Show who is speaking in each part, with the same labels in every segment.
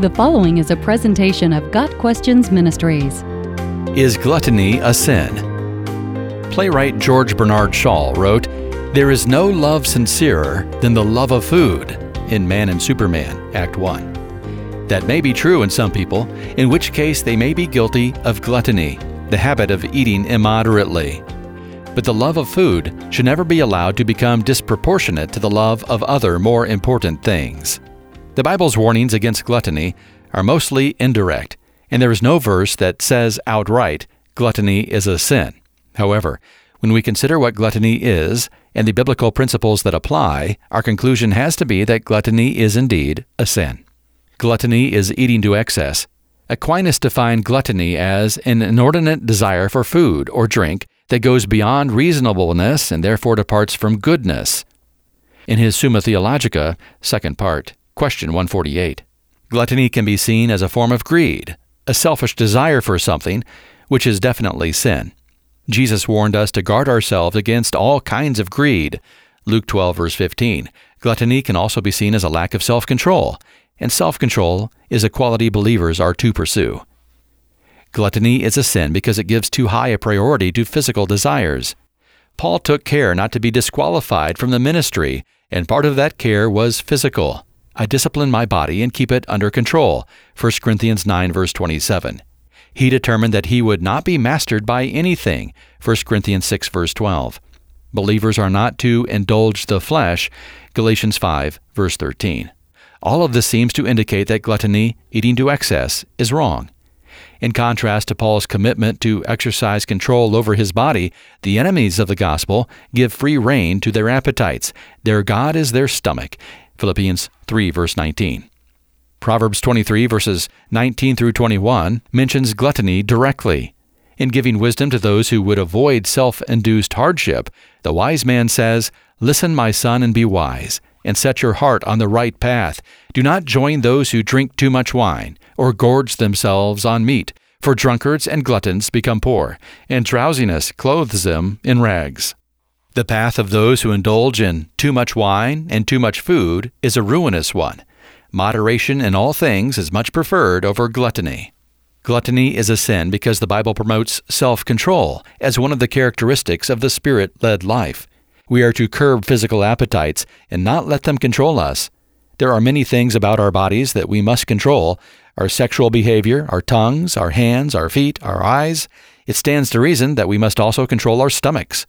Speaker 1: The following is a presentation of Got Questions Ministries.
Speaker 2: Is gluttony a sin? Playwright George Bernard Shaw wrote, There is no love sincerer than the love of food in Man and Superman, Act 1. That may be true in some people, in which case they may be guilty of gluttony, the habit of eating immoderately. But the love of food should never be allowed to become disproportionate to the love of other more important things. The Bible's warnings against gluttony are mostly indirect, and there is no verse that says outright, gluttony is a sin. However, when we consider what gluttony is and the biblical principles that apply, our conclusion has to be that gluttony is indeed a sin. Gluttony is eating to excess. Aquinas defined gluttony as an inordinate desire for food or drink that goes beyond reasonableness and therefore departs from goodness. In his Summa Theologica, second part, question 148, gluttony can be seen as a form of greed, a selfish desire for something, which is definitely sin. Jesus warned us to guard ourselves against all kinds of greed. Luke 12, verse 15. Gluttony can also be seen as a lack of self control, and self control is a quality believers are to pursue. Gluttony is a sin because it gives too high a priority to physical desires. Paul took care not to be disqualified from the ministry, and part of that care was physical. I discipline my body and keep it under control. 1 Corinthians 9 verse 27. He determined that he would not be mastered by anything. 1 Corinthians 6 verse 12. Believers are not to indulge the flesh. Galatians 5 verse 13. All of this seems to indicate that gluttony, eating to excess, is wrong. In contrast to Paul's commitment to exercise control over his body, the enemies of the gospel give free rein to their appetites. Their God is their stomach. Philippians 3, verse 19. Proverbs 23, verses 19 through 21 mentions gluttony directly. In giving wisdom to those who would avoid self induced hardship, the wise man says, Listen, my son, and be wise, and set your heart on the right path. Do not join those who drink too much wine, or gorge themselves on meat, for drunkards and gluttons become poor, and drowsiness clothes them in rags. The path of those who indulge in too much wine and too much food is a ruinous one. Moderation in all things is much preferred over gluttony. Gluttony is a sin because the Bible promotes self control as one of the characteristics of the Spirit led life. We are to curb physical appetites and not let them control us. There are many things about our bodies that we must control our sexual behavior, our tongues, our hands, our feet, our eyes. It stands to reason that we must also control our stomachs.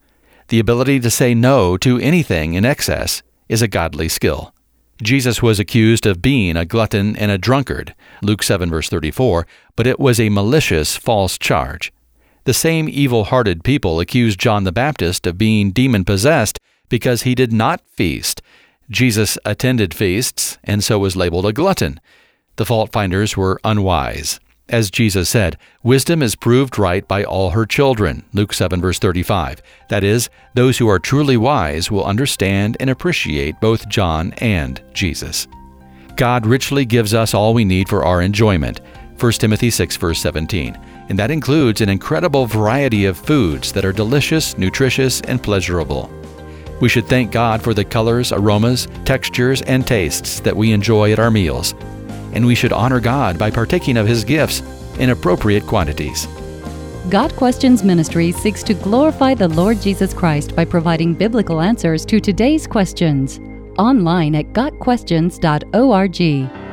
Speaker 2: The ability to say no to anything in excess is a godly skill. Jesus was accused of being a glutton and a drunkard, Luke 7 verse 34, but it was a malicious false charge. The same evil-hearted people accused John the Baptist of being demon-possessed because he did not feast. Jesus attended feasts and so was labeled a glutton. The fault finders were unwise. As Jesus said, wisdom is proved right by all her children. Luke 7, verse 35. That is, those who are truly wise will understand and appreciate both John and Jesus. God richly gives us all we need for our enjoyment. 1 Timothy 6, verse 17. And that includes an incredible variety of foods that are delicious, nutritious, and pleasurable. We should thank God for the colors, aromas, textures, and tastes that we enjoy at our meals and we should honor God by partaking of His gifts in appropriate quantities.
Speaker 1: Got Questions Ministry seeks to glorify the Lord Jesus Christ by providing biblical answers to today's questions. Online at GotQuestions.org.